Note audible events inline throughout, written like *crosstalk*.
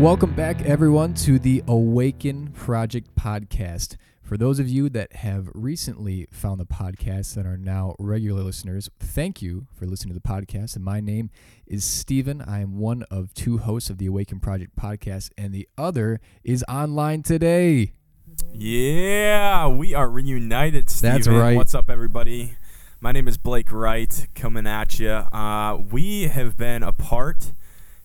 Welcome back, everyone, to the Awaken Project podcast. For those of you that have recently found the podcast and are now regular listeners, thank you for listening to the podcast. And my name is Steven. I am one of two hosts of the Awaken Project podcast, and the other is online today. Yeah, we are reunited, Steven. That's right. What's up, everybody? My name is Blake Wright, coming at you. Uh, we have been apart,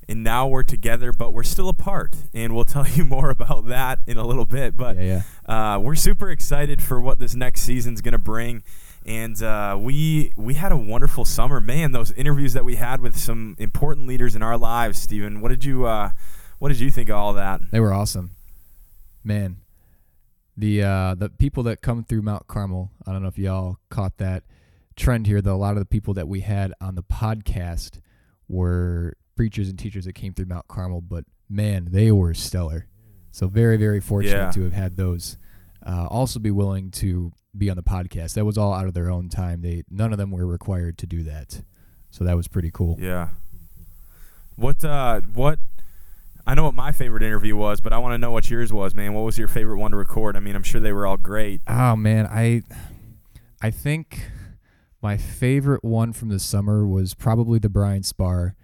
and now we're together, but we're still apart. And we'll *laughs* tell you more about that in a little bit. But Yeah, yeah. uh, we're super excited for what this next season's going to bring. And uh, we we had a wonderful summer, man. Those interviews that we had with some important leaders in our lives, Steven. What did you uh, What did you think of all that? They were awesome. Man, the uh, the people that come through Mount Carmel, I don't know if y'all caught that trend here, though a lot of the people that we had on the podcast were preachers and teachers that came through Mount Carmel, but man, they were stellar. So very, very fortunate Yeah. to have had those. Uh, also be willing to be on the podcast. That was all out of their own time. They none of them were required to do that. So that was pretty cool. Yeah. What uh what I know what my favorite interview was, but I want to know what yours was, man. What was your favorite one to record? I mean, I'm sure they were all great. Oh man, I I think my favorite one from the summer was probably the Brian Spar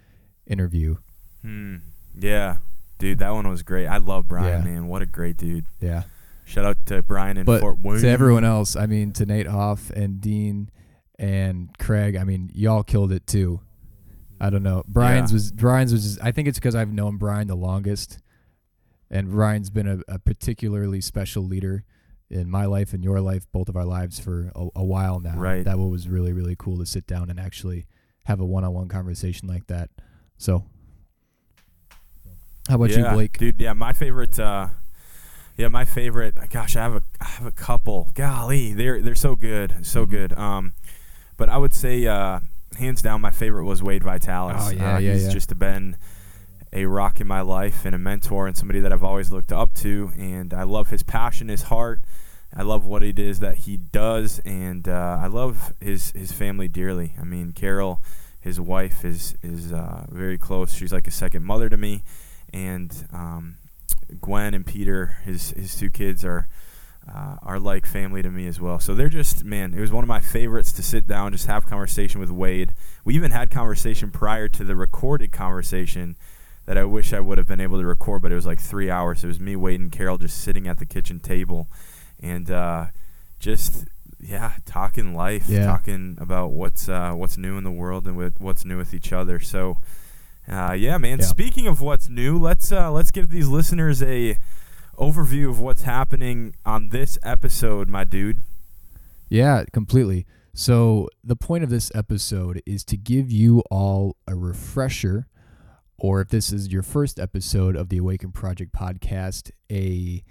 interview. Hmm. Yeah. Dude, that one was great. I love Brian, Yeah. man. What a great dude. Yeah. Shout out to Brian in But Fort Wayne. to everyone else, I mean to Nate Hoff and Dean and Craig, I mean y'all killed it too. I don't know. Brian's Yeah. was Brian's was just, I think it's because I've known Brian the longest. And Brian's been a, a particularly special leader in my life and your life, both of our lives for a, a while now. Right. That was really, really cool to sit down and actually have a one on one conversation like that. So how about yeah, you, Blake? Dude, yeah, my favorite uh yeah, my favorite. Gosh, I have a I have a couple. Golly, they're they're so good, so Mhm. good. Um, but I would say uh, hands down, my favorite was Wade Vitalis. Oh, yeah, uh, yeah, he's yeah. just been a rock in my life and a mentor and somebody that I've always looked up to. And I love his passion, his heart. I love what it is that he does, and uh, I love his his family dearly. I mean, Carol, his wife, is is uh, very close. She's like a second mother to me, and um, Gwen and Peter, his his two kids, are uh, are like family to me as well. So they're just man. It was one of my favorites to sit down, just have conversation with Wade. We even had conversation prior to the recorded conversation that I wish I would have been able to record, but it was like three hours. It was me, Wade, and Carol just sitting at the kitchen table, and uh, just yeah, talking life, Yeah. talking about what's uh, what's new in the world and with what's new with each other. So. Uh, yeah, man. Yeah. Speaking of what's new, let's uh, let's give these listeners a overview of what's happening on this episode, my dude. Yeah, completely. So, the point of this episode is to give you all a refresher, or if this is your first episode of the Awaken Project podcast, a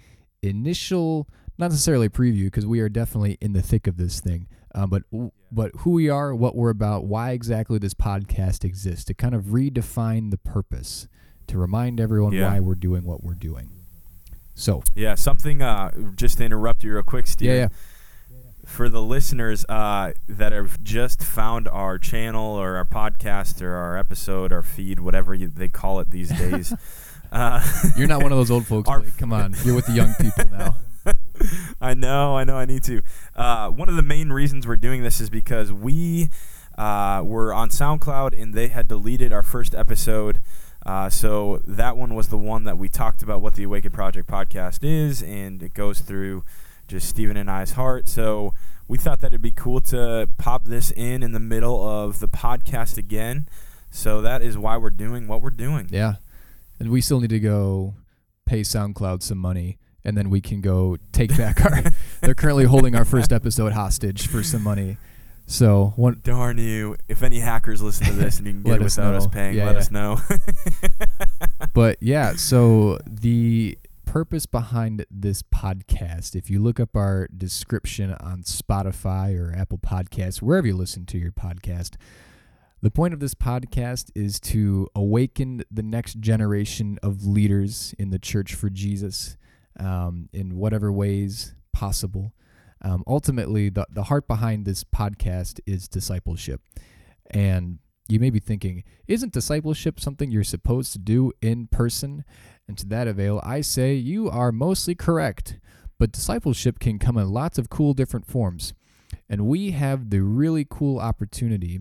initial, not necessarily preview, because we are definitely in the thick of this thing, um, but but who we are, what we're about, why exactly this podcast exists, to kind of redefine the purpose, to remind everyone Yeah. why we're doing what we're doing. So, Yeah, something. Uh, just to interrupt you real quick, Steve. yeah, yeah. For the listeners uh, that have just found our channel or our podcast or our episode, our feed, whatever you, they call it these days. *laughs* uh, You're not one of those old folks. *laughs* Our- Blake. Come on, you're with the young people now. *laughs* *laughs* I know, I know, I need to. Uh, one of the main reasons we're doing this is because we uh, were on SoundCloud and they had deleted our first episode. Uh, so that one was the one that we talked about what the Awaken Project podcast is, and it goes through just Steven and I's heart. So we thought that it'd be cool to pop this in in the middle of the podcast again. So that is why we're doing what we're doing. Yeah. And we still need to go pay SoundCloud some money and then we can go take back our *laughs* they're currently holding our first episode hostage for some money. So one Darn you! If any hackers listen to this and you can *laughs* get it us without us know. paying, Yeah, let yeah. us know. *laughs* but yeah, so the purpose behind this podcast, if you look up our description on Spotify or Apple Podcasts, wherever you listen to your podcast, the point of this podcast is to awaken the next generation of leaders in the church for Jesus um, in whatever ways possible. Um, ultimately, the, the heart behind this podcast is discipleship. And you may be thinking, isn't discipleship something you're supposed to do in person? And to that avail, I say you are mostly correct. But discipleship can come in lots of cool different forms. And we have the really cool opportunity,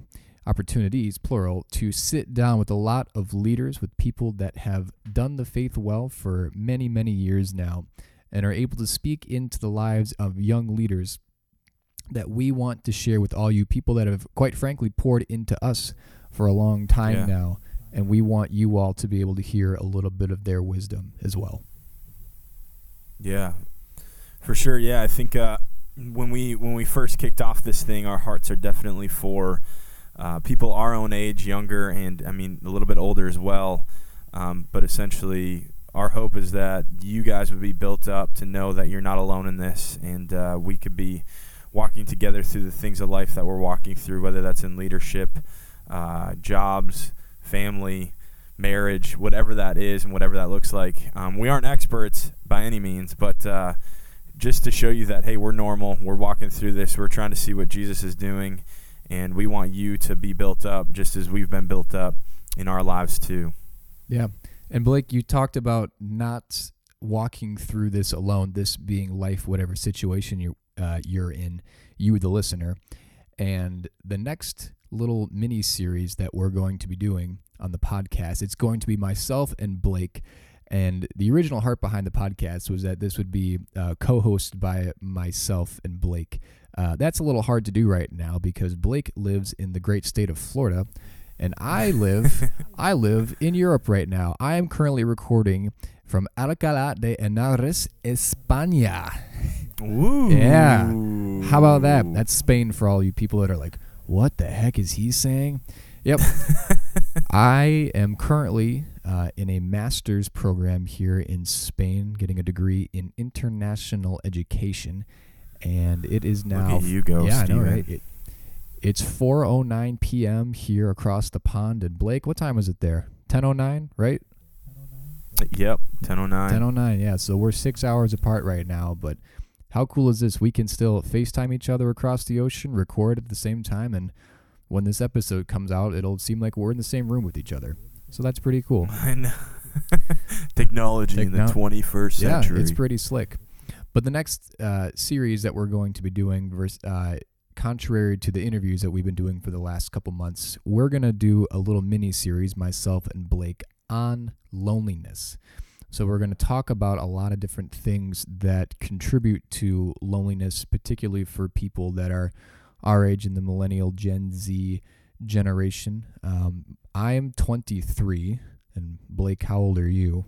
opportunities, plural, to sit down with a lot of leaders, with people that have done the faith well for many, many years now, and are able to speak into the lives of young leaders that we want to share with all you people that have, quite frankly, poured into us for a long time Yeah. now. And we want you all to be able to hear a little bit of their wisdom as well. Yeah, for sure. Yeah, I think uh, when we when we first kicked off this thing, our hearts are definitely for uh, people our own age, younger, and I mean a little bit older as well. Um, but essentially, our hope is that you guys would be built up to know that you're not alone in this, and uh, we could be walking together through the things of life that we're walking through, whether that's in leadership, uh, jobs, family, marriage, whatever that is, and whatever that looks like. Um, we aren't experts by any means, but uh, just to show you that hey, we're normal. We're walking through this. We're trying to see what Jesus is doing, and we want you to be built up just as we've been built up in our lives too. Yeah. And Blake, you talked about not walking through this alone, this being life, whatever situation you uh, you're in, you the listener. And the next little mini series that we're going to be doing on the podcast, it's going to be myself and Blake. And the original heart behind the podcast was that this would be uh, co-hosted by myself and Blake. Uh, that's a little hard to do right now because Blake lives in the great state of Florida, and I live *laughs* I live in Europe right now. I am currently recording from Alcalá de Henares, España. Ooh. Yeah. How about that? That's Spain for all you people that are like, what the heck is he saying? Yep. *laughs* I am currently uh, in a master's program here in Spain, getting a degree in international education, and it is now. Look at you go, yeah, I know, Steven. right? It, it's 4:09 p.m. here across the pond. And Blake, what time is it there? 10:09, right? Uh, yep. Ten oh nine. 10:09. Yeah, so we're six hours apart right now, but how cool is this? We can still FaceTime each other across the ocean, record at the same time, and when this episode comes out, it'll seem like we're in the same room with each other. So that's pretty cool. *laughs* I know. *laughs* Technology in the Techno- twenty first Yeah, century. it's pretty slick. But the next uh, series that we're going to be doing, uh, contrary to the interviews that we've been doing for the last couple months, we're going to do a little mini series, myself and Blake, on loneliness. So we're going to talk about a lot of different things that contribute to loneliness, particularly for people that are our age in the millennial Gen Z generation. Um, I am 23, and Blake, how old are you?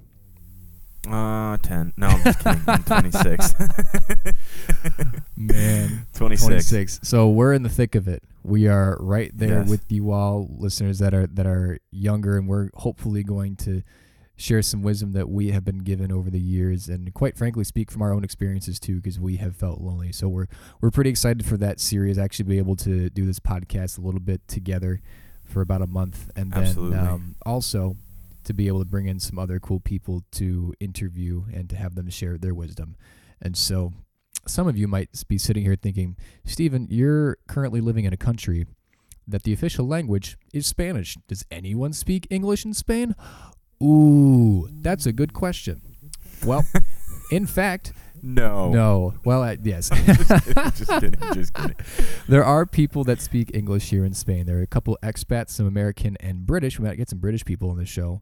Uh, ten. No, I'm just kidding. I'm twenty six. *laughs* Man, *laughs* twenty six. 26. So we're in the thick of it. We are right there Yes. with you all listeners that are that are younger and we're hopefully going to share some wisdom that we have been given over the years and quite frankly speak from our own experiences too because we have felt lonely. So we're we're pretty excited for that series actually be able to do this podcast a little bit together for about a month and then Absolutely. um, also to be able to bring in some other cool people to interview and to have them share their wisdom. And so some of you might be sitting here thinking, Steven, you're currently living in a country that the official language is Spanish. Does anyone speak English in Spain? Ooh, that's a good question. Well, *laughs* in fact, No. no. Well, yes. *laughs* *laughs* just kidding. Just kidding. there are people that speak English here in Spain. There are a couple expats, some American and British. We might get some British people on the show.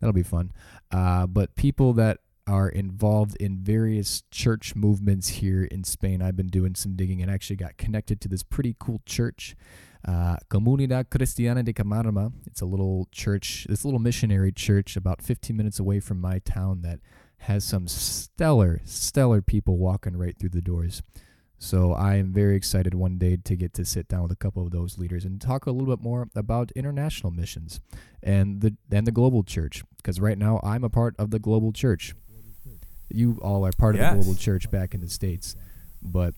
That'll be fun. Uh, but people that are involved in various church movements here in Spain. I've been doing some digging and actually got connected to this pretty cool church, uh, Comunidad Cristiana de Camarma. It's a little church, this little missionary church about 15 minutes away from my town that has some stellar, stellar people walking right through the doors. So I am very excited one day to get to sit down with a couple of those leaders and talk a little bit more about international missions and the and the global church because right now I'm a part of the global church. You all are part of the global church back in the states, but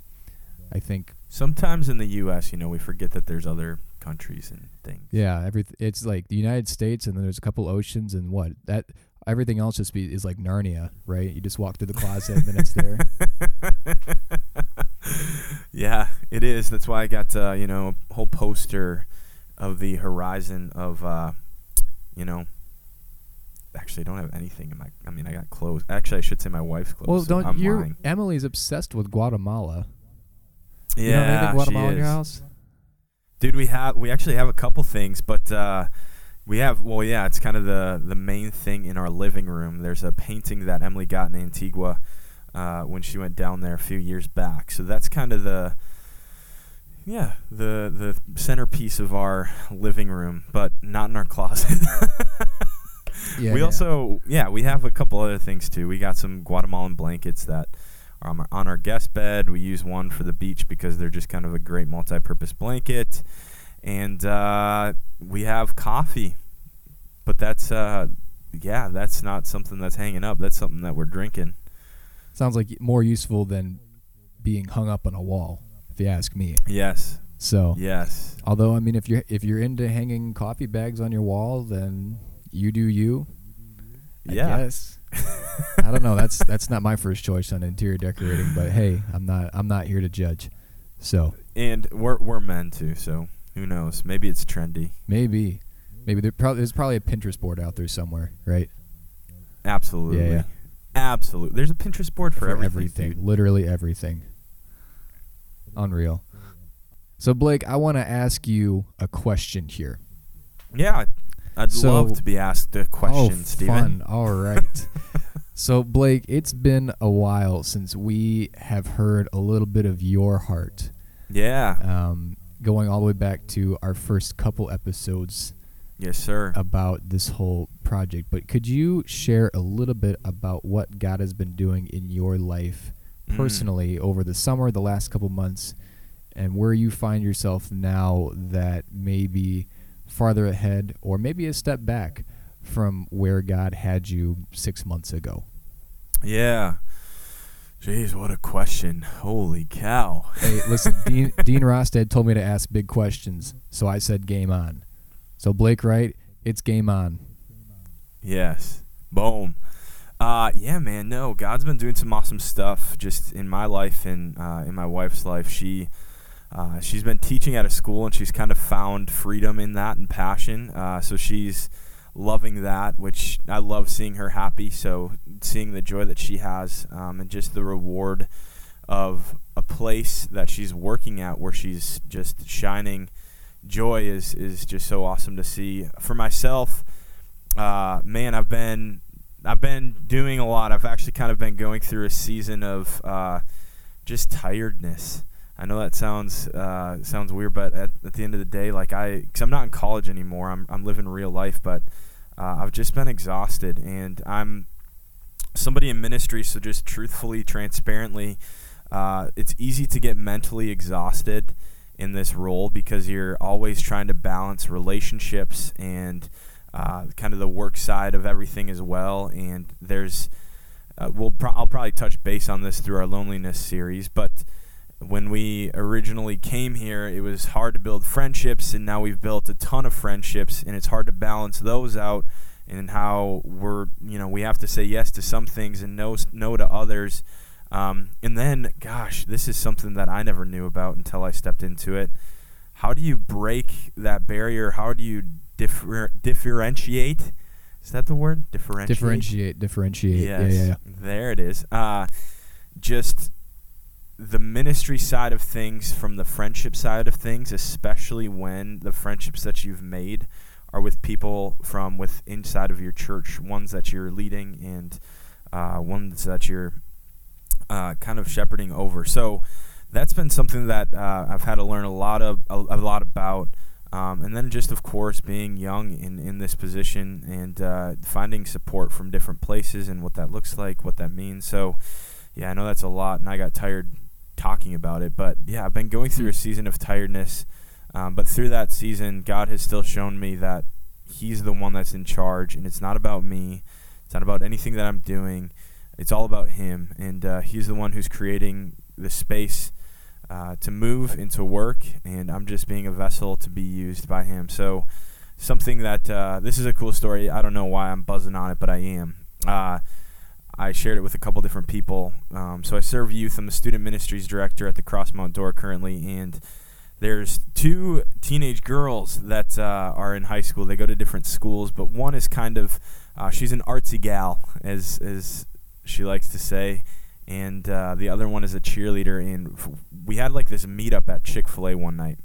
I think Sometimes in the U.S., you know, we forget that there's other countries and things. yeah, every it's like the United States and then there's a couple oceans and what that everything else just be is like Narnia, right? You just walk through the closet and then it's there. *laughs* yeah, it is. That's why I got uh, you know a whole poster of the horizon of uh, you know actually I don't have anything in my. I mean, I got clothes. Actually, I should say my wife's clothes. Well, so don't you? Emily's obsessed with Guatemala. Yeah, you don't have Guatemala she in your house? Dude, we have we actually have a couple things, but uh, we have well, yeah, it's kind of the the main thing in our living room. There's a painting that Emily got in Antigua uh, when she went down there a few years back. So that's kind of the yeah the the centerpiece of our living room, but not in our closet. *laughs* Yeah. we yeah. also yeah we have a couple other things too. We got some Guatemalan blankets that are on our, on our guest bed. We use one for the beach because they're just kind of a great multi-purpose blanket, and uh, we have coffee. But that's uh, yeah, that's not something that's hanging up. That's something that we're drinking. sounds like more useful than being hung up on a wall, if you ask me. Yes, So, yes, although I mean, if you're if you're into hanging coffee bags on your wall, then you do you. I yeah. guess. *laughs* I don't know. That's that's not my first choice on interior decorating, but hey, I'm not I'm not here to judge. So And we're we're men too, so who knows? Maybe it's trendy. maybe, maybe there probably there's probably a Pinterest board out there somewhere, right? Absolutely. Yeah, yeah. Absolutely. There's a Pinterest board for, everything. dude. literally everything. Unreal. So Blake, I want to ask you a question here. Yeah. I'd So- love to be asked a question, oh, Steven. fun! All right. *laughs* so Blake, it's been a while since we have heard a little bit of your heart. Yeah. um, going all the way back to our first couple episodes yes, sir. about this whole project. But could you share a little bit about what God has been doing in your life Mm. personally over the summer, the last couple months, and where you find yourself now that may be farther ahead or maybe a step back from where God had you six months ago? Yeah. Jeez, what a question. Holy cow. *laughs* Hey, listen, Dean, Dean Rostad told me to ask big questions, so I said game on. So Blake Wright, it's game on. Yes. Boom. Uh, yeah, man. No, God's been doing some awesome stuff just in my life and uh, in my wife's life. She uh, she's been teaching at a school and she's kind of found freedom in that and passion. Uh, so she's loving that, which I love seeing her happy. So seeing the joy that she has um, and just the reward of a place that she's working at where she's just shining joy is is just so awesome to see. For myself, uh, man, I've been I've been doing a lot. I've actually kind of been going through a season of uh, just tiredness. I know that sounds uh, sounds weird, but at, at the end of the day, like I, because I'm not in college anymore. I'm I'm living real life, but uh, I've just been exhausted, and I'm somebody in ministry. So just truthfully, transparently, uh, it's easy to get mentally exhausted in this role because you're always trying to balance relationships and uh, kind of the work side of everything as well. And there's, uh, we'll pro- I'll probably touch base on this through our loneliness series, but when we originally came here, it was hard to build friendships, and now we've built a ton of friendships, and it's hard to balance those out. And how we're, you know, we have to say yes to some things and no no to others. Um, and then, gosh, this is something that I never knew about until I stepped into it. How do you break that barrier? How do you differ- differentiate? Is that the word? Differentiate. Differentiate, differentiate. Yes, Yeah, yeah, yeah. there it is. Uh, just the ministry side of things from the friendship side of things, especially when the friendships that you've made are with people from with inside of your church, ones that you're leading and uh, ones that you're uh, kind of shepherding over. So that's been something that uh, I've had to learn a lot of a, a lot about. Um, and then just of course being young in, in this position and uh, finding support from different places and what that looks like, what that means. So yeah, I know that's a lot, and I got tired talking about it. But yeah, I've been going through a season of tiredness. Um, but through that season, God has still shown me that He's the one that's in charge, and it's not about me. It's not about anything that I'm doing. It's all about Him, and uh, He's the one who's creating the space uh, to move into work, and I'm just being a vessel to be used by Him. So, something that uh, this is a cool story. I don't know why I'm buzzing on it, but I am. I shared it with a couple different people. Um, so I serve youth. I'm the student ministries director at the Crossmount Door currently, and there's two teenage girls that uh, are in high school. They go to different schools, but one is kind of Uh, she's an artsy gal, as as she likes to say, and uh, the other one is a cheerleader. And we had like this meetup at Chick Fil A one night.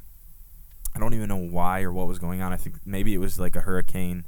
I don't even know why or what was going on. I think maybe it was like a hurricane.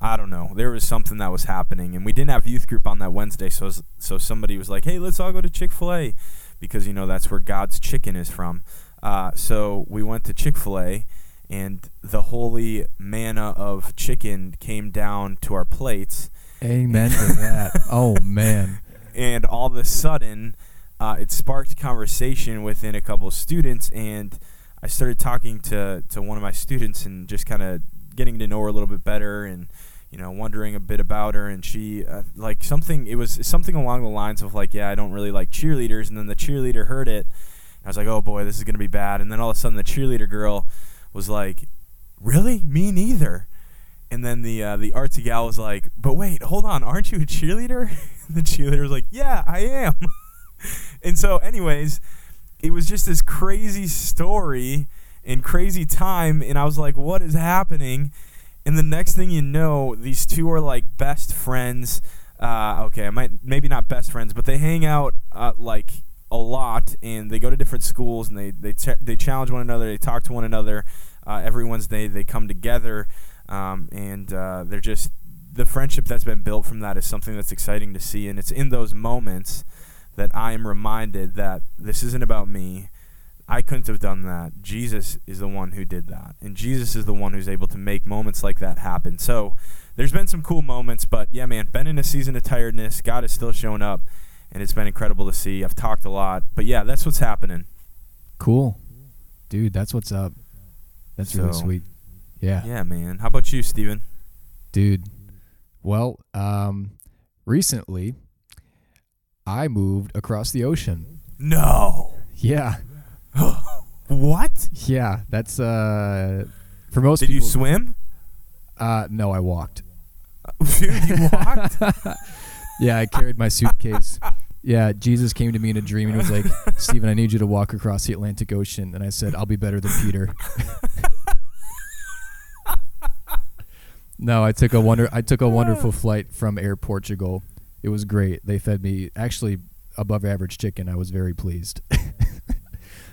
I don't know. There was something that was happening, and we didn't have youth group on that Wednesday. So so somebody was like, "Hey, let's all go to Chick Fil A," because you know that's where God's chicken is from. Uh, so we went to Chick Fil A and the holy manna of chicken came down to our plates. Amen to *laughs* that. Oh man! And all of a sudden, uh, it sparked conversation within a couple of students, and I started talking to to one of my students and just kind of getting to know her a little bit better, and you know, wondering a bit about her, and she uh, like something. It was something along the lines of like, yeah, I don't really like cheerleaders, and then the cheerleader heard it. I was like, oh boy, this is gonna be bad. And then all of a sudden, the cheerleader girl was like, "Really? Me neither." And then the uh, the artsy gal was like, "But wait, hold on, aren't you a cheerleader?" *laughs* the cheerleader was like, "Yeah, I am." *laughs* and so, anyways, it was just this crazy story and crazy time, and I was like, "What is happening?" And the next thing you know, these two are like best friends. Uh, okay, I might maybe not best friends, but they hang out uh, like a lot, and they go to different schools, and they they ch- they challenge one another, they talk to one another. Uh, every Wednesday, they come together, um, and uh, they're just the friendship that's been built from that is something that's exciting to see, and it's in those moments that I am reminded that this isn't about me. I couldn't have done that. Jesus is the one who did that. And Jesus is the one who's able to make moments like that happen. So there's been some cool moments, but yeah, man, been in a season of tiredness. God is still showing up and it's been incredible to see. I've talked a lot, but yeah, that's what's happening. Cool, dude. That's what's up. That's so, really sweet. Yeah. Yeah, man. How about you, Steven? Dude. Well, um, recently I moved across the ocean. No. Yeah. *gasps* what? Yeah, that's uh for most people. Did people, you swim? Uh no, I walked. Dude, *laughs* you walked? *laughs* yeah, I carried my suitcase. Yeah, Jesus came to me in a dream and was like, "Steven, I need you to walk across the Atlantic Ocean." And I said, "I'll be better than Peter." *laughs* no, I took a wonder. I took a wonderful flight from Air Portugal. It was great. They fed me actually above average chicken. I was very pleased.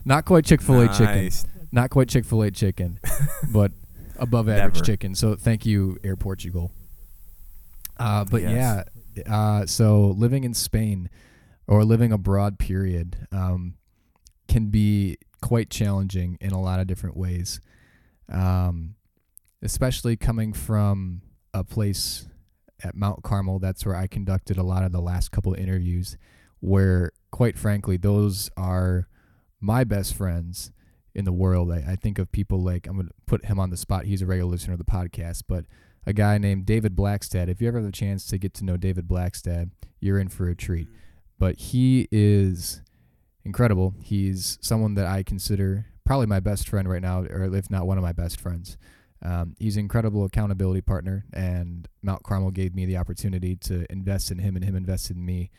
Not quite Chick Fil A nice. chicken. Not quite Chick Fil A chicken, *laughs* but above average Never. chicken. So thank you, Air Portugal. Uh, but yes. yeah, uh, so living in Spain or living abroad, period, um, can be quite challenging in a lot of different ways. Um, especially coming from a place at Mount Carmel, that's where I conducted a lot of the last couple of interviews, where, quite frankly, those are my best friends in the world. I, I think of people like, I'm going to put him on the spot. He's a regular listener of the podcast, but a guy named David Blackstad. If you ever have a chance to get to know David Blackstad, you're in for a treat. But he is incredible. He's someone that I consider probably my best friend right now, or if not one of my best friends. Um, he's an incredible accountability partner, and Mount Carmel gave me the opportunity to invest in him, and him invested in me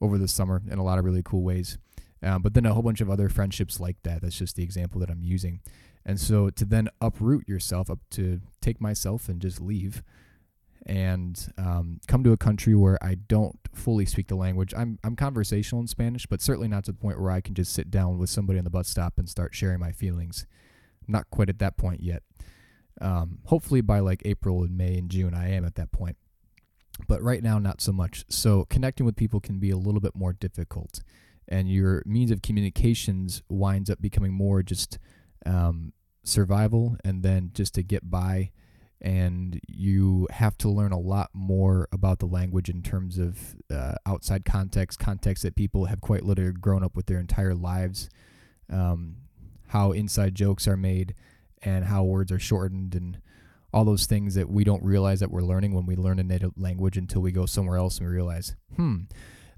over the summer in a lot of really cool ways. Um, but then a whole bunch of other friendships like that. That's just the example that I'm using. And so to then uproot yourself, up to take myself and just leave and um, come to a country where I don't fully speak the language. I'm, I'm conversational in Spanish, but certainly not to the point where I can just sit down with somebody on the bus stop and start sharing my feelings. I'm not quite at that point yet. Um, hopefully by like April and May and June, I am at that point. But right now, not so much. So connecting with people can be a little bit more difficult. And your means of communications winds up becoming more just um, survival and then just to get by. And you have to learn a lot more about the language in terms of uh, outside context, context that people have quite literally grown up with their entire lives, um, how inside jokes are made, and how words are shortened, and all those things that we don't realize that we're learning when we learn a native language until we go somewhere else and we realize, hmm,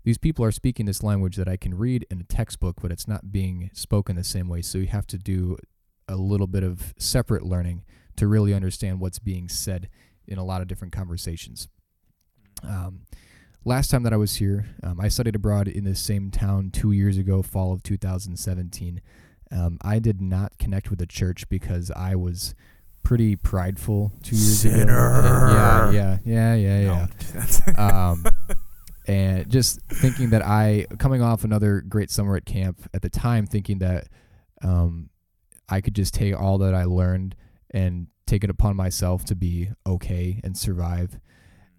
these people are speaking this language that I can read in a textbook, but it's not being spoken the same way. So you have to do a little bit of separate learning to really understand what's being said in a lot of different conversations. Um, last time that I was here, um, I studied abroad in the same town two years ago, fall of 2017. Um, I did not connect with the church because I was pretty prideful two years Sinner. ago. Yeah, yeah, yeah, yeah, yeah. No. *laughs* um, and just thinking that I coming off another great summer at camp at the time, thinking that um, I could just take all that I learned and take it upon myself to be okay and survive.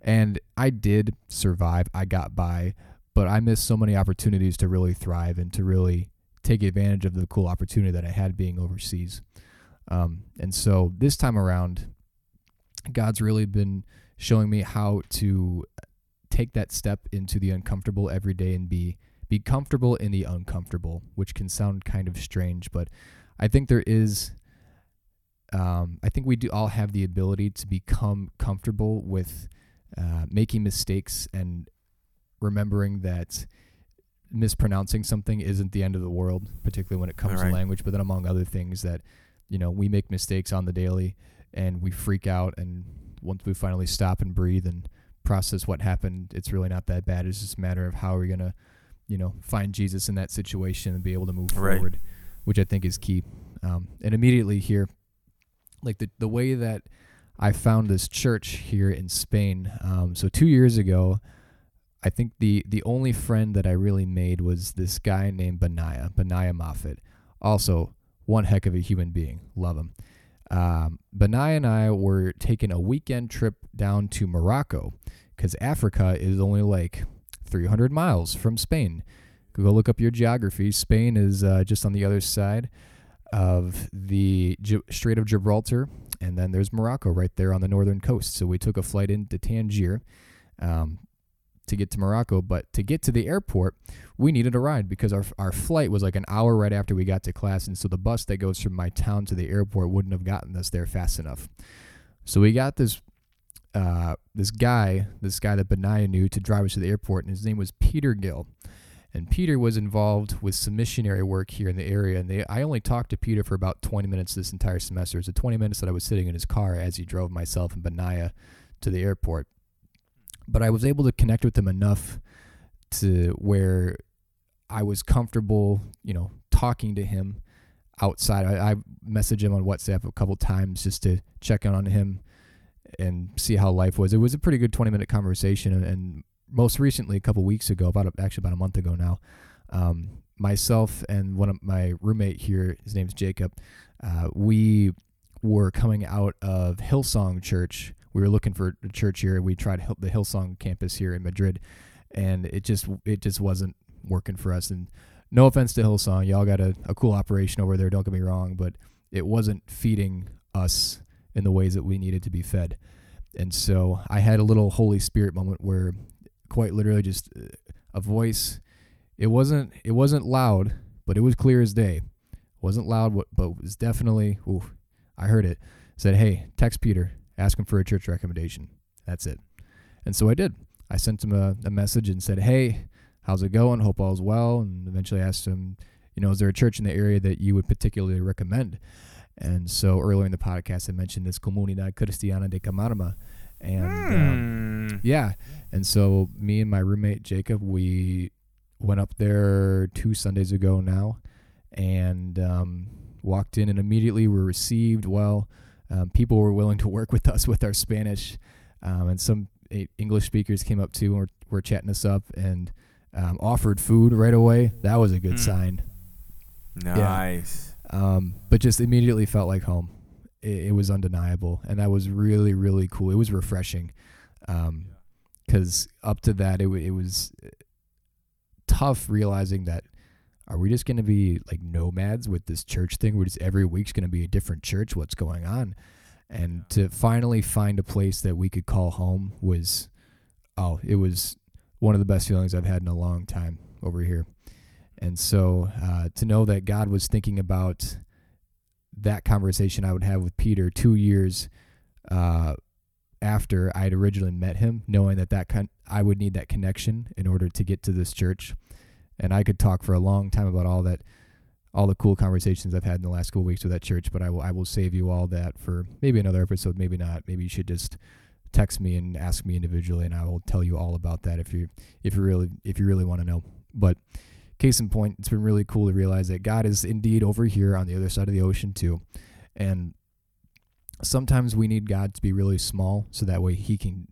And I did survive. I got by, but I missed so many opportunities to really thrive and to really take advantage of the cool opportunity that I had being overseas. Um, and so this time around, God's really been showing me how to take that step into the uncomfortable every day and be be comfortable in the uncomfortable, which can sound kind of strange, but I think there is um, I think we do all have the ability to become comfortable with uh, making mistakes and remembering that mispronouncing something isn't the end of the world, particularly when it comes Right. to language. But then, among other things, that you know we make mistakes on the daily and we freak out, and once we finally stop and breathe and process what happened, it's really not that bad. It's just a matter of how we're gonna, you know, find Jesus in that situation and be able to move Right. forward, which I think is key. Um, and immediately here, like the the way that I found this church here in Spain. Um, so two years ago, I think the the only friend that I really made was this guy named Benaya, Benaya Moffat. Also, one heck of a human being. Love him. Um, Benaya and I were taking a weekend trip down to Morocco because Africa is only like 300 miles from Spain. Go look up your geography. Spain is uh, just on the other side of the Gi- Strait of Gibraltar, and then there's Morocco right there on the northern coast. So we took a flight into Tangier um, to get to Morocco, but to get to the airport, we needed a ride because our our flight was like an hour right after we got to class, and so the bus that goes from my town to the airport wouldn't have gotten us there fast enough. So we got this uh, this guy, this guy that Benaya knew to drive us to the airport, and his name was Peter Gill. And Peter was involved with some missionary work here in the area. And they, I only talked to Peter for about 20 minutes this entire semester. It's the 20 minutes that I was sitting in his car as he drove myself and Benaya to the airport. But I was able to connect with him enough to where I was comfortable, you know, talking to him outside. I, I messaged him on WhatsApp a couple times just to check in on him and see how life was. It was a pretty good 20 minute conversation. And, and most recently, a couple weeks ago, about a, actually about a month ago now, um, myself and one of my roommate here, his name's Jacob, uh, we were coming out of Hillsong Church. We were looking for a church here. And we tried the Hillsong campus here in Madrid, and it just it just wasn't working for us. And no offense to Hillsong, y'all got a, a cool operation over there. Don't get me wrong, but it wasn't feeding us in the ways that we needed to be fed. And so I had a little Holy Spirit moment where, quite literally, just uh, a voice. It wasn't it wasn't loud, but it was clear as day. It wasn't loud, but was definitely. Ooh, I heard it. Said, "Hey, text Peter. Ask him for a church recommendation." That's it. And so I did. I sent him a, a message and said, "Hey, how's it going? Hope all's well." And eventually asked him, you know, is there a church in the area that you would particularly recommend? And so earlier in the podcast, I mentioned this Comunidad Cristiana de Camarma, and um, Hmm. yeah, and so me and my roommate Jacob, we went up there two Sundays ago now, and um, walked in, and immediately were received well. Um, people were willing to work *laughs* with us with our Spanish, um, and some English speakers came up too and were, were chatting us up and um, offered food right away. That was a good Mm. sign. Nice. Um, but just immediately felt like home. It, it was undeniable, and that was really really cool. It was refreshing, because up to that, it wa- it was uh, tough realizing that are we just going to be like nomads with this church thing? We're just every week's going to be a different church. What's going on? And to finally find a place that we could call home was, oh, it was one of the best feelings I've had in a long time over here. And so uh, to know that God was thinking about that conversation I would have with Peter two years uh, after I had originally met him, knowing that that con- I would need that connection in order to get to this church, and I could talk for a long time about all that, all the cool conversations I've had in the last couple weeks with that church. But I will I will save you all that for maybe another episode, maybe not. Maybe you should just text me and ask me individually, and I will tell you all about that if you if you really if you really want to know. But case in point, it's been really cool to realize that God is indeed over here on the other side of the ocean too. And sometimes we need God to be really small so that way he can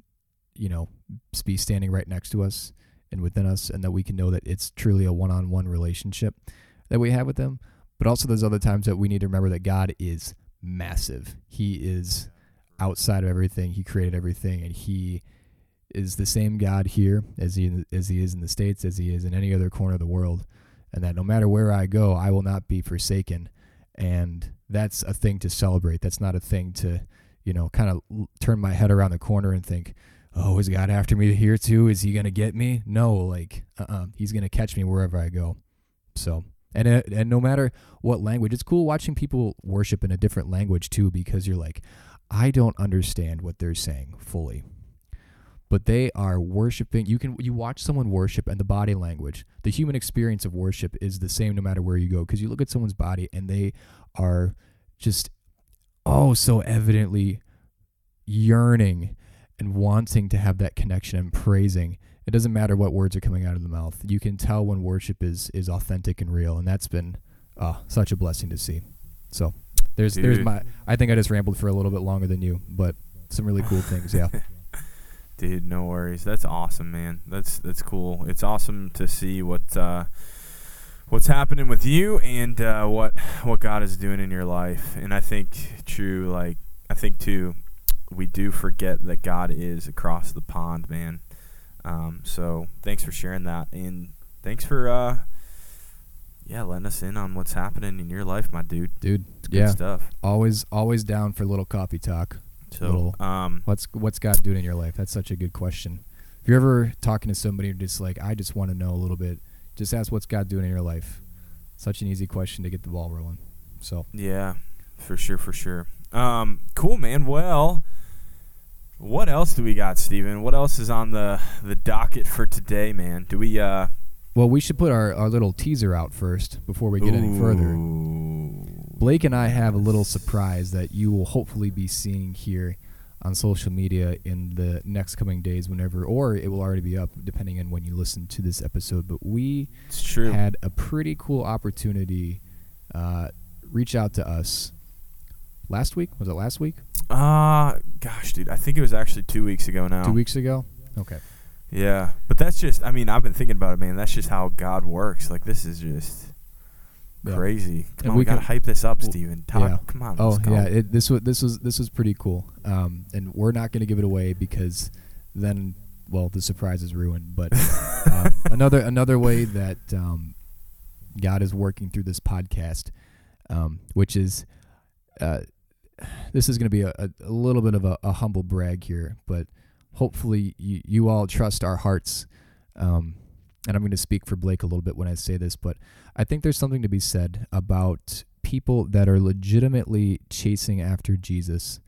you know be standing right next to us and within us and that we can know that it's truly a one-on-one relationship that we have with them. but also there's other times that we need to remember that God is massive he is outside of everything he created everything and he is the same God here as he as he is in the states as he is in any other corner of the world and that no matter where I go I will not be forsaken and that's a thing to celebrate. That's not a thing to, you know, kind of turn my head around the corner and think, "Oh, is God after me here too? Is he gonna get me?" No, like, uh-uh. he's gonna catch me wherever I go. So, and uh, and no matter what language, it's cool watching people worship in a different language too, because you're like, I don't understand what they're saying fully, but they are worshiping. You can you watch someone worship and the body language, the human experience of worship is the same no matter where you go. Because you look at someone's body and they are just oh so evidently yearning and wanting to have that connection and praising. It doesn't matter what words are coming out of the mouth. You can tell when worship is is authentic and real, and that's been uh, such a blessing to see. So there's Dude. there's my. I think I just rambled for a little bit longer than you, but some really cool things. Yeah. *laughs* Dude, no worries. That's awesome, man. That's that's cool. It's awesome to see what uh, what's happening with you and uh, what what God is doing in your life. And I think true, like I think too, we do forget that God is across the pond, man. Um, so thanks for sharing that, and thanks for uh, yeah, letting us in on what's happening in your life, my dude. Dude, yeah, stuff. Always, always down for a little coffee talk. So, little, um, what's what's God doing in your life? That's such a good question. If you're ever talking to somebody who's just like, I just want to know a little bit, just ask what's God doing in your life. Such an easy question to get the ball rolling. So yeah, for sure, for sure. Um, cool, man. Well, what else do we got, Steven? What else is on the the docket for today, man? Do we? uh Well, we should put our our little teaser out first before we get Ooh. any further. Blake and I have a little surprise that you will hopefully be seeing here on social media in the next coming days, whenever, or it will already be up depending on when you listen to this episode. But we had a pretty cool opportunity uh, reach out to us last week. Was it last week? Uh gosh, dude, I think it was actually two weeks ago now. Two weeks ago. Okay. Yeah, but that's just. I mean, I've been thinking about it, man. That's just how God works. Like this is just yeah. crazy. Come and on, we, we gotta hype this up, Steven. Talk, yeah. Come on. Oh yeah, it, this was this was this was pretty cool. Um, and we're not gonna give it away because then, well, the surprise is ruined. But *laughs* um, another another way that um, God is working through this podcast, um, which is, uh, this is gonna be a, a, a little bit of a, a, humble brag here, but hopefully you, you all trust our hearts. Um, and I'm going to speak for Blake a little bit when I say this, but I think there's something to be said about people that are legitimately chasing after Jesus,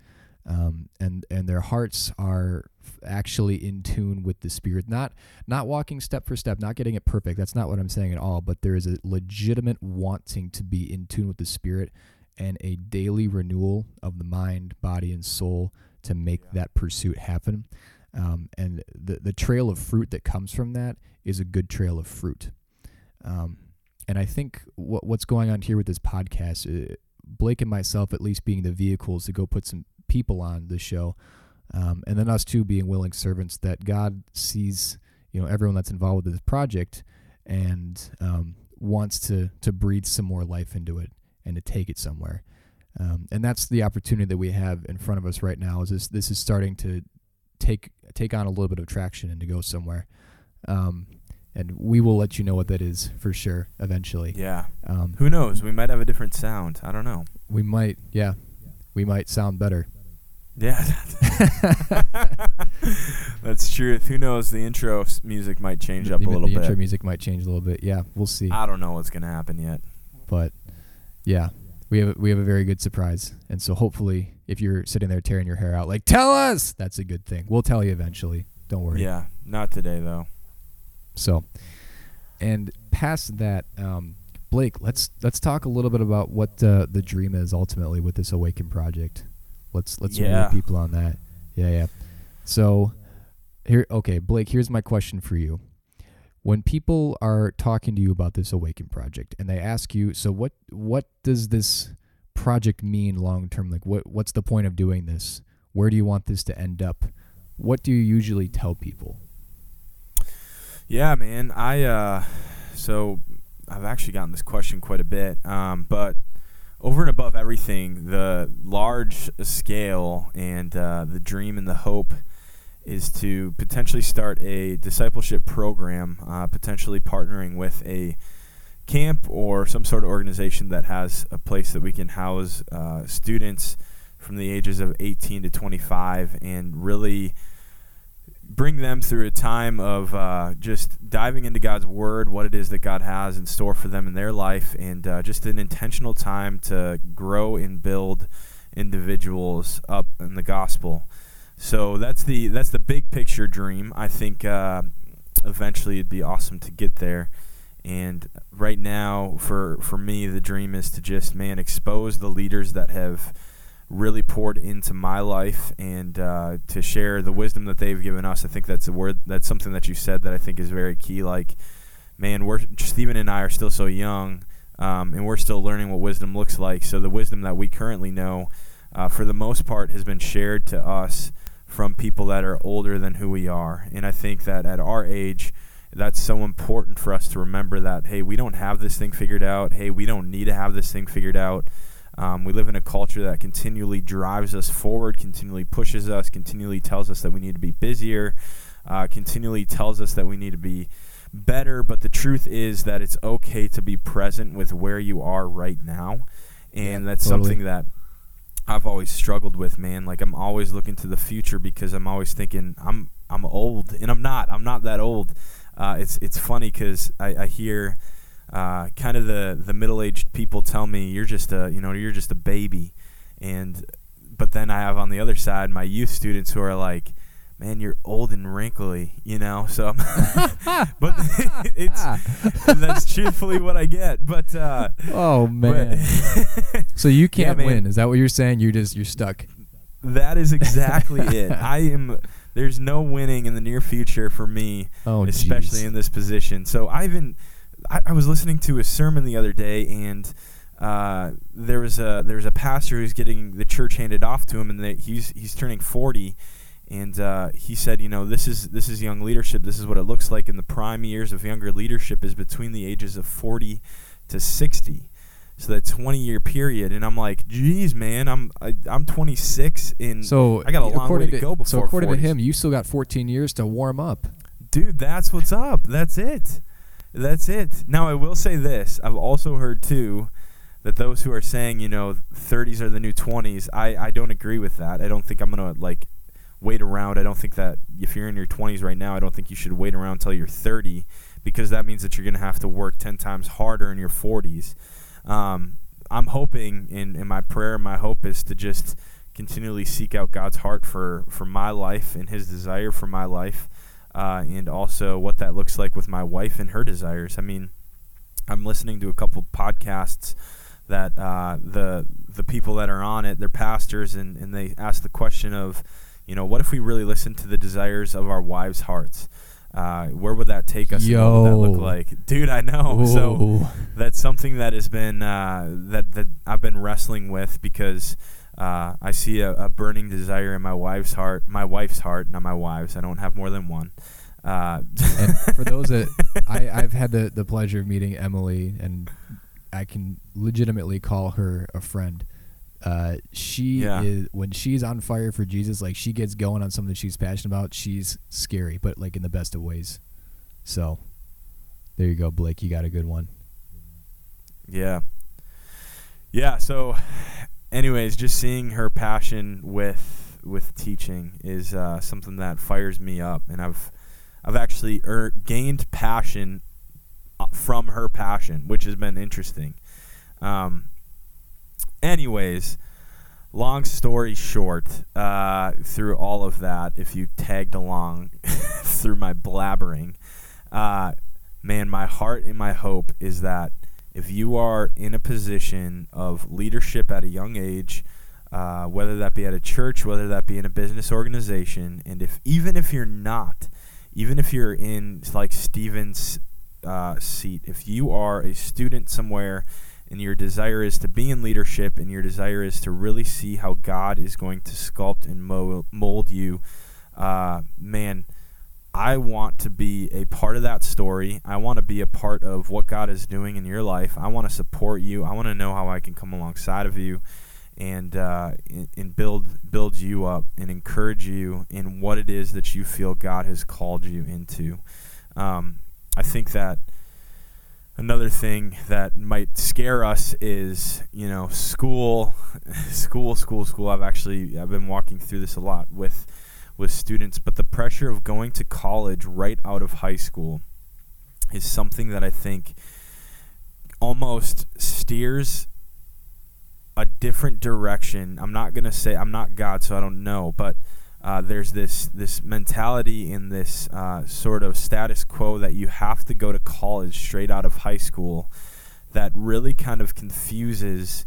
um, and and their hearts are actually in tune with the Spirit, not not walking step for step, not getting it perfect. That's not what I'm saying at all. But there is a legitimate wanting to be in tune with the Spirit and a daily renewal of the mind, body, and soul to make yeah. that pursuit happen. Um, and the the trail of fruit that comes from that is a good trail of fruit. Um, and I think what what's going on here with this podcast, uh, Blake and myself at least being the vehicles to go put some people on the show, um, and then us too being willing servants that God sees, you know, everyone that's involved with this project, and um, wants to to breathe some more life into it and to take it somewhere. Um, and that's the opportunity that we have in front of us right now. Is this this is starting to take take on a little bit of traction and to go somewhere. Um, and we will let you know what that is for sure eventually. Yeah. Um, Who knows? We might have a different sound. I don't know. We might. Yeah. We might sound better. Yeah. *laughs* That's true. Who knows? The intro music might change up the, a little the bit. The intro music might change a little bit. Yeah, we'll see. I don't know what's gonna happen yet. But yeah, we have we have a very good surprise, and so hopefully, if you're sitting there tearing your hair out, like tell us, that's a good thing. We'll tell you eventually. Don't worry. Yeah, not today though. So, and past that, um, Blake, let's let's talk a little bit about what uh, the dream is ultimately with this Awaken project. Let's let's yeah. people on that. Yeah, yeah. So here, okay, Blake. Here's my question for you when people are talking to you about this awaken project and they ask you so what what does this project mean long term? Like, what what's the point of doing this? Where do you want this to end up? What do you usually tell people? Yeah, man. I uh, so I've actually gotten this question quite a bit, um, but over and above everything, the large scale and uh, the dream and the hope is to potentially start a discipleship program, uh, potentially partnering with a camp or some sort of organization that has a place that we can house uh, students from the ages of 18 to 25 and really bring them through a time of uh, just diving into God's Word, what it is that God has in store for them in their life, and uh, just an intentional time to grow and build individuals up in the gospel. So that's the that's the big picture dream. I think uh, eventually it'd be awesome to get there. And right now, for for me, the dream is to just man expose the leaders that have really poured into my life and uh, to share the wisdom that they've given us. I think that's a word that's something that you said that I think is very key. Like, man, we're Steven and I are still so young, um, and we're still learning what wisdom looks like. So the wisdom that we currently know, uh, for the most part, has been shared to us from people that are older than who we are. And I think that at our age, that's so important for us to remember that hey, we don't have this thing figured out. Hey, we don't need to have this thing figured out um, we live in a culture that continually drives us forward, continually pushes us, continually tells us that we need to be busier, uh, continually tells us that we need to be better. But the truth is that it's okay to be present with where you are right now. And yeah, that's totally. something that I've always struggled with, man. Like I'm always looking to the future because I'm always thinking I'm I'm old, and I'm not. I'm not that old. Uh, it's it's funny because I, I hear uh, kind of the the middle aged people tell me you're just a you know you're just a baby, and but then I have on the other side my youth students who are like, man, you're old and wrinkly, you know. So, *laughs* but *laughs* *laughs* it's that's truthfully what I get. But uh, oh man, so you can't yeah, win. Is that what you're saying? You're just you're stuck. That is exactly it. I am. There's no winning in the near future for me, oh, especially geez. in this position. So I've been I, I was listening to a sermon the other day, and uh, there was a there was a pastor who's getting the church handed off to him, and they, he's he's turning forty, and uh, he said, you know, this is this is young leadership. This is what it looks like in the prime years of younger leadership is between the ages of forty to sixty. So that twenty year period, and I'm like, geez, man, I'm I, am i am 26, and so I got a long way to, to go before. So according 40s. to him, you still got 14 years to warm up. Dude, that's what's up. That's it. That's it. Now I will say this: I've also heard too that those who are saying you know 30s are the new 20s, I I don't agree with that. I don't think I'm gonna like wait around. I don't think that if you're in your 20s right now, I don't think you should wait around until you're 30 because that means that you're gonna have to work 10 times harder in your 40s. Um, I'm hoping in in my prayer, my hope is to just continually seek out God's heart for for my life and His desire for my life uh, and also what that looks like with my wife and her desires. I mean, I'm listening to a couple podcasts that uh, the the people that are on it, they're pastors, and, and they ask the question of, you know, what if we really listen to the desires of our wives' hearts? Uh, where would that take us? Yo. what would that look like, dude? I know. *laughs* Ooh. So that's something that has been uh, that that I've been wrestling with because uh, I see a, a, burning desire in my wife's heart, my wife's heart, not my wife's. I don't have more than one. Uh, *laughs* and for those that *laughs* I, I've had the, the pleasure of meeting Emily, and I can legitimately call her a friend. Uh, she yeah. is when she's on fire for Jesus, like she gets going on something she's passionate about. She's scary, but like in the best of ways. So, there you go, Blake. You got a good one. Yeah. Yeah. So, anyways, just seeing her passion with with teaching is uh, something that fires me up, and I've I've actually er- gained passion uh, from her passion, which has been interesting. Um, anyways, long story short, uh, through all of that, if you tagged along *laughs* through my blabbering, uh, man, my heart and my hope is that if you are in a position of leadership at a young age, uh, whether that be at a church, whether that be in a business organization, and if even if you're not, even if you're in like Steven's uh, seat, if you are a student somewhere and your desire is to be in leadership and your desire is to really see how God is going to sculpt and mold you, uh, man, I want to be a part of that story. I want to be a part of what God is doing in your life. I want to support you. I want to know how I can come alongside of you and uh, and build build you up and encourage you in what it is that you feel God has called you into. Um, I think that another thing that might scare us is you know school *laughs* school school school. I've actually i've been walking through this a lot with with students but the pressure of going to college right out of high school is something that i think almost steers a different direction. I'm not going to say i'm not god so i don't know but uh, there's this this mentality in this uh, sort of status quo that you have to go to college straight out of high school that really kind of confuses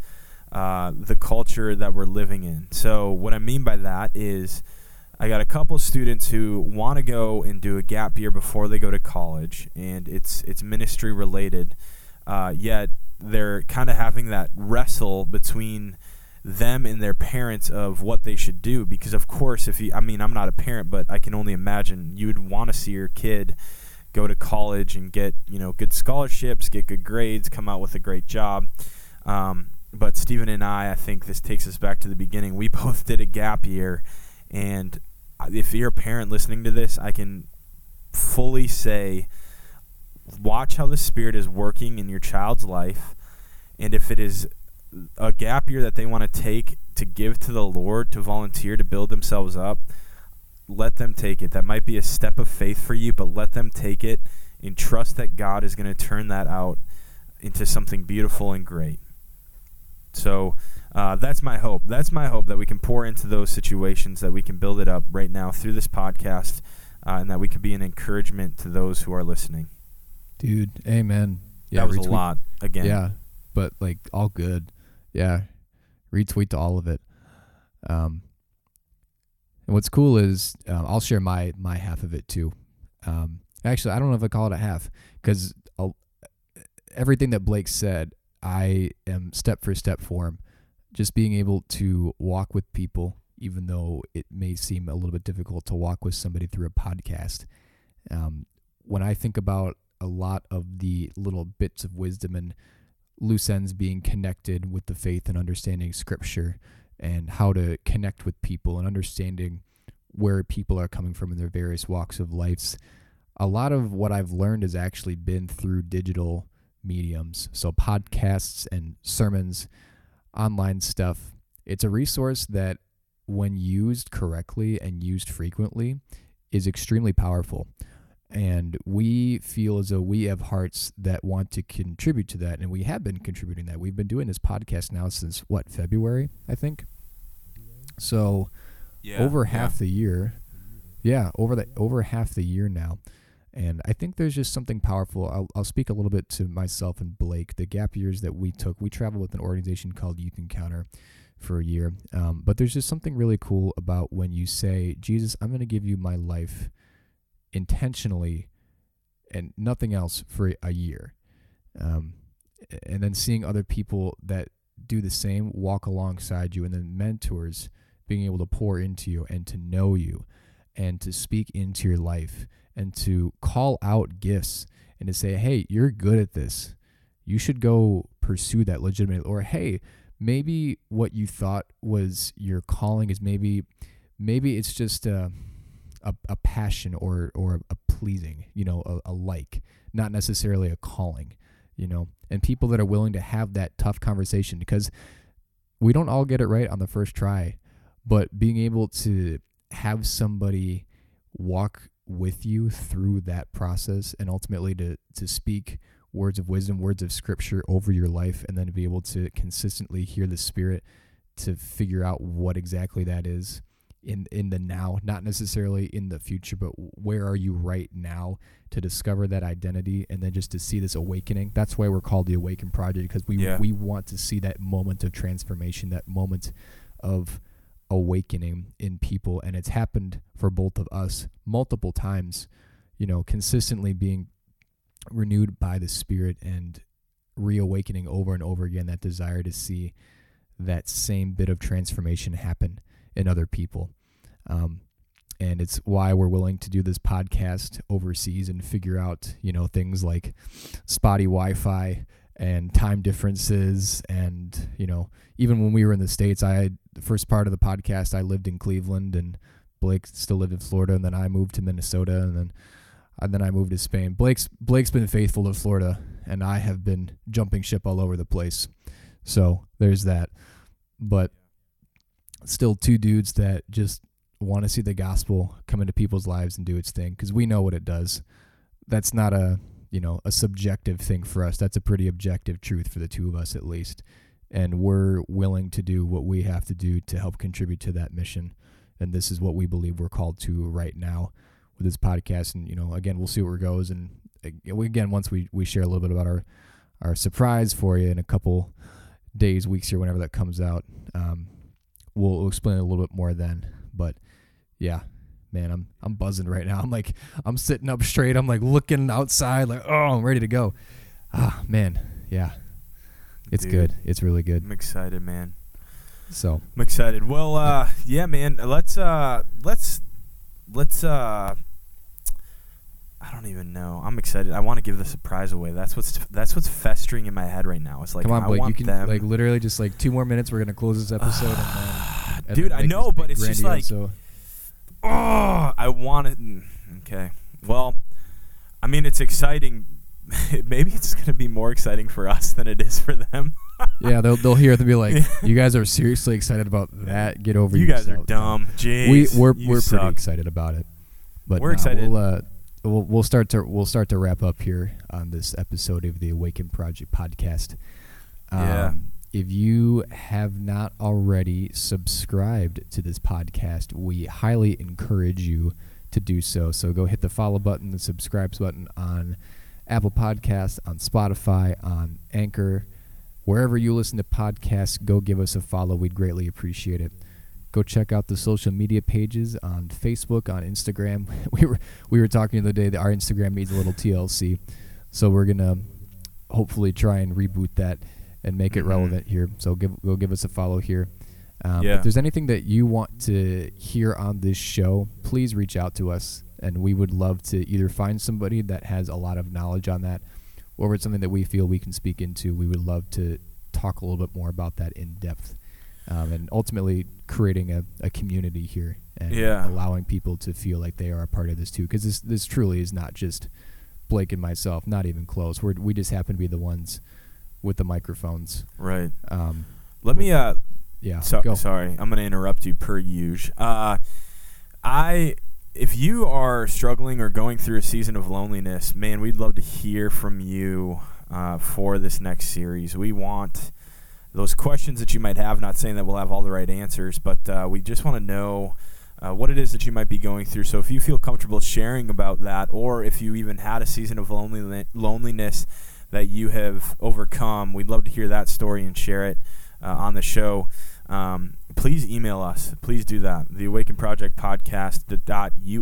uh, the culture that we're living in. So what I mean by that is I got a couple students who want to go and do a gap year before they go to college, and it's it's ministry related. Uh, yet they're kind of having that wrestle between them and their parents of what they should do. Because of course if you I mean I'm not a parent but I can only imagine you would want to see your kid go to college and get you know good scholarships get good grades come out with a great job. Um, but Steven and I I think this takes us back to the beginning. We *laughs* both did a gap year. And if you're a parent listening to this I can fully say watch how the spirit is working in your child's life. And if it is a gap year that they want to take to give to the Lord to volunteer to build themselves up, let them take it. That might be a step of faith for you, but let them take it and trust that God is going to turn that out into something beautiful and great. So uh, that's my hope. That's my hope that we can pour into those situations, that we can build it up right now through this podcast, uh, and that we can be an encouragement to those who are listening. Dude, amen. Yeah, that was retweet. a lot again. Yeah, but like all good yeah, retweet to all of it. Um, and what's cool is uh, I'll share my my half of it too. Um, actually, I don't know if I call it a half because everything that Blake said, I am step for step for him. Just being able to walk with people, even though it may seem a little bit difficult to walk with somebody through a podcast. Um, when I think about a lot of the little bits of wisdom and loose ends being connected with the faith and understanding scripture and how to connect with people and understanding where people are coming from in their various walks of lives. A lot of what I've learned has actually been through digital mediums. So, podcasts and sermons, online stuff. It's a resource that, when used correctly and used frequently, is extremely powerful and we feel as though we have hearts that want to contribute to that and we have been contributing that. We've been doing this podcast now since what february i think? So yeah, over half yeah. the year. Yeah over the over half the year now. And i think there's just something powerful. I'll, I'll speak a little bit to myself and blake. The gap years that we took we traveled with an organization called youth encounter for a year. Um, but there's just something really cool about when you say jesus i'm going to give you my life intentionally and nothing else for a year. Um, and then seeing other people that do the same walk alongside you, and then mentors being able to pour into you and to know you and to speak into your life and to call out gifts and to say, hey, you're good at this. You should go pursue that legitimately. Or, hey, maybe what you thought was your calling is maybe maybe it's just uh, a, a passion or or a pleasing, you know, a, a like, not necessarily a calling, you know, and people that are willing to have that tough conversation because we don't all get it right on the first try, but being able to have somebody walk with you through that process and ultimately to to speak words of wisdom, words of scripture over your life and then to be able to consistently hear the spirit to figure out what exactly that is in in the now, not necessarily in the future, but where are you right now to discover that identity and then just to see this awakening. That's why we're called the Awaken Project because we yeah. we want to see that moment of transformation, that moment of awakening in people and it's happened for both of us multiple times, you know, consistently being renewed by the spirit and reawakening over and over again that desire to see that same bit of transformation happen in other people. Um, and it's why we're willing to do this podcast overseas and figure out, you know, things like spotty Wi-Fi and time differences and, you know, even when we were in the states, I the first part of the podcast I lived in Cleveland and Blake still lived in Florida and then I moved to Minnesota and then and then I moved to Spain. Blake's Blake's been faithful to Florida and I have been jumping ship all over the place. So, there's that. But still two dudes that just want to see the gospel come into people's lives and do its thing because we know what it does. That's not a you know a subjective thing for us. That's a pretty objective truth for the two of us at least, and we're willing to do what we have to do to help contribute to that mission. And this is what we believe we're called to right now with this podcast. And you know, again, we'll see where it goes. And again, once we we share a little bit about our our surprise for you in a couple days, weeks, or whenever that comes out, um, we'll, explain a little bit more then. But yeah, man, I'm I'm buzzing right now. *laughs* I'm like I'm sitting up straight. I'm like looking outside, like oh, I'm ready to go. Ah, man, yeah, it's Dude, good. It's really good. I'm excited, man. So I'm excited. Well, uh, yeah, man. Let's uh, let's let's uh. I don't even know. I'm excited. I want to give the surprise away. That's what's that's what's festering in my head right now. It's like come on, I Blake, want you can them. like literally just like two more minutes. We're gonna close this episode, and then, *sighs* and Dude, I know, but it's just like- so oh, I want it. mm, Okay. Well, I mean, it's exciting. *laughs* Maybe it's gonna be more exciting for us than it is for them. *laughs* yeah, they'll they'll hear it and be like, *laughs* "You guys are seriously excited about that? Get over yourselves." you guys are dumb. Jeez, We we're we're pretty excited about it, but We're nah, excited. We'll, uh, we'll we'll start to we'll start to wrap up here on this episode of the Awaken Project podcast. Um, Yeah. If you have not already subscribed to this podcast, we highly encourage you to do so. So go hit the follow button, the subscribe button on Apple Podcasts, on Spotify, on Anchor, wherever you listen to podcasts. Go give us a follow. We'd greatly appreciate it. Go check out the social media pages on Facebook, on Instagram. *laughs* We were we were talking the other day that our Instagram needs a little TLC, so we're gonna hopefully try and reboot that and make it Mhm. relevant here. So give go give us a follow here. Um, Yeah. If there's anything that you want to hear on this show, please reach out to us, and we would love to either find somebody that has a lot of knowledge on that, or if it's something that we feel we can speak into. We would love to talk a little bit more about that in depth, um, and ultimately creating a, a community here and Yeah. allowing people to feel like they are a part of this too. Because this this truly is not just Blake and myself, not even close. We're, we just happen to be the ones with the microphones. Right. Um, Let me uh yeah, So, go. sorry, I'm gonna interrupt you per usual. Uh, I, if you are struggling or going through a season of loneliness, man, we'd love to hear from you uh, for this next series. We want those questions that you might have. Not saying that we'll have all the right answers, but uh, we just want to know. Uh, what it is that you might be going through. So, if you feel comfortable sharing about that, or if you even had a season of lonely, loneliness that you have overcome, we'd love to hear that story and share it uh, on the show um, please email us. Please do that. The Awaken Project Podcast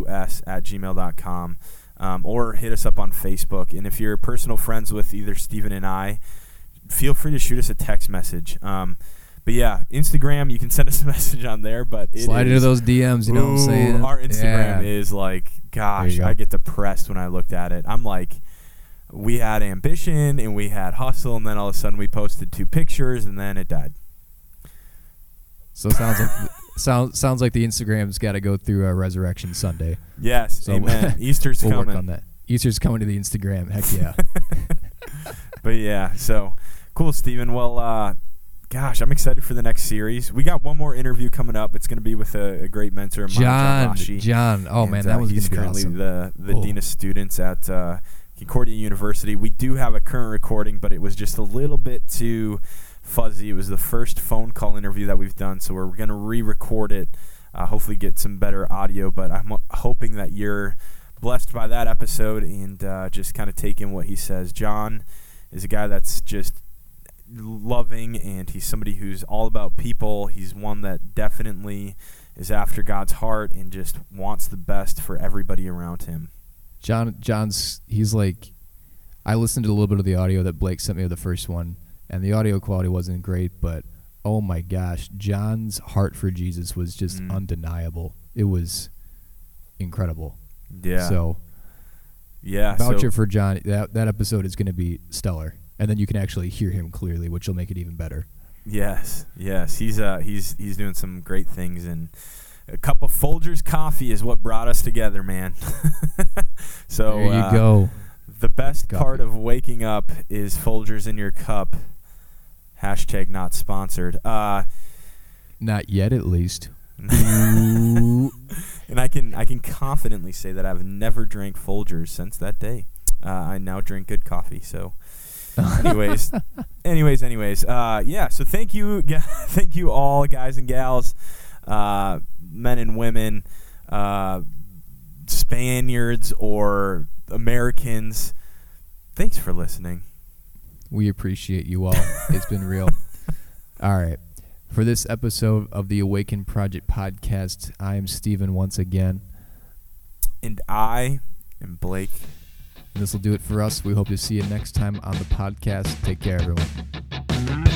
us at gmail.com um, or hit us up on Facebook. And if you're personal friends with either Steven and I, feel free to shoot us a text message. Um, but yeah, Instagram, you can send us a *laughs* message on there. But it Slide into those DMs. You know what I'm saying? Our Instagram Yeah. is like, gosh, go. I get depressed when I looked at it. I'm like, we had ambition and we had hustle, and then all of a sudden we posted two pictures, and then it died. So sounds like *laughs* sounds sounds like the Instagram's got to go through a Resurrection Sunday. Yes, So amen. *laughs* Easter's we'll coming. work on that. Easter's coming to the Instagram. Heck yeah. But yeah, so cool, Steven. Well, uh, gosh, I'm excited for the next series. We got one more interview coming up. It's going to be with a, a great mentor, John, Rashi. John. Oh And, man, uh, that was he's currently awesome. the the Oh. dean of students at uh, Concordia University. We do have a current recording, but it was just a little bit too fuzzy. It was the first phone call interview that we've done, so we're going to re-record it. Uh, hopefully, get some better audio. But I'm hoping that you're blessed by that episode and uh, just kind of taking what he says. John is a guy that's just loving and he's somebody who's all about people. He's one that definitely is after God's heart and just wants the best for everybody around him. John John's he's like I listened to a little bit of the audio that Blake sent me of the first one, and the audio quality wasn't great, but oh my gosh, John's heart for Jesus was just Mm. undeniable. It was incredible. Yeah. So yeah. voucher so, for John. That that episode is going to be stellar, and then you can actually hear him clearly, which will make it even better. yes. Yes. He's uh he's he's doing some great things and a cup of Folgers coffee is what brought us together, man. *laughs* so there you uh, go. The best Coffee. part of waking up is Folgers in your cup. Hashtag not sponsored. Uh, Not yet, at least. *laughs* and I can I can confidently say that I've never drank Folgers since that day. Uh, I now drink good coffee. So, *laughs* anyways, anyways, anyways, uh, yeah. So thank you, *laughs* thank you all, guys and gals, uh, men and women, uh, Spaniards or Americans. Thanks for listening. We appreciate you all. It's been real. *laughs* All right. For this episode of the Awaken Project podcast, I am Steven once again. And I am Blake. This will do it for us. We hope to see you next time on the podcast. Take care, everyone.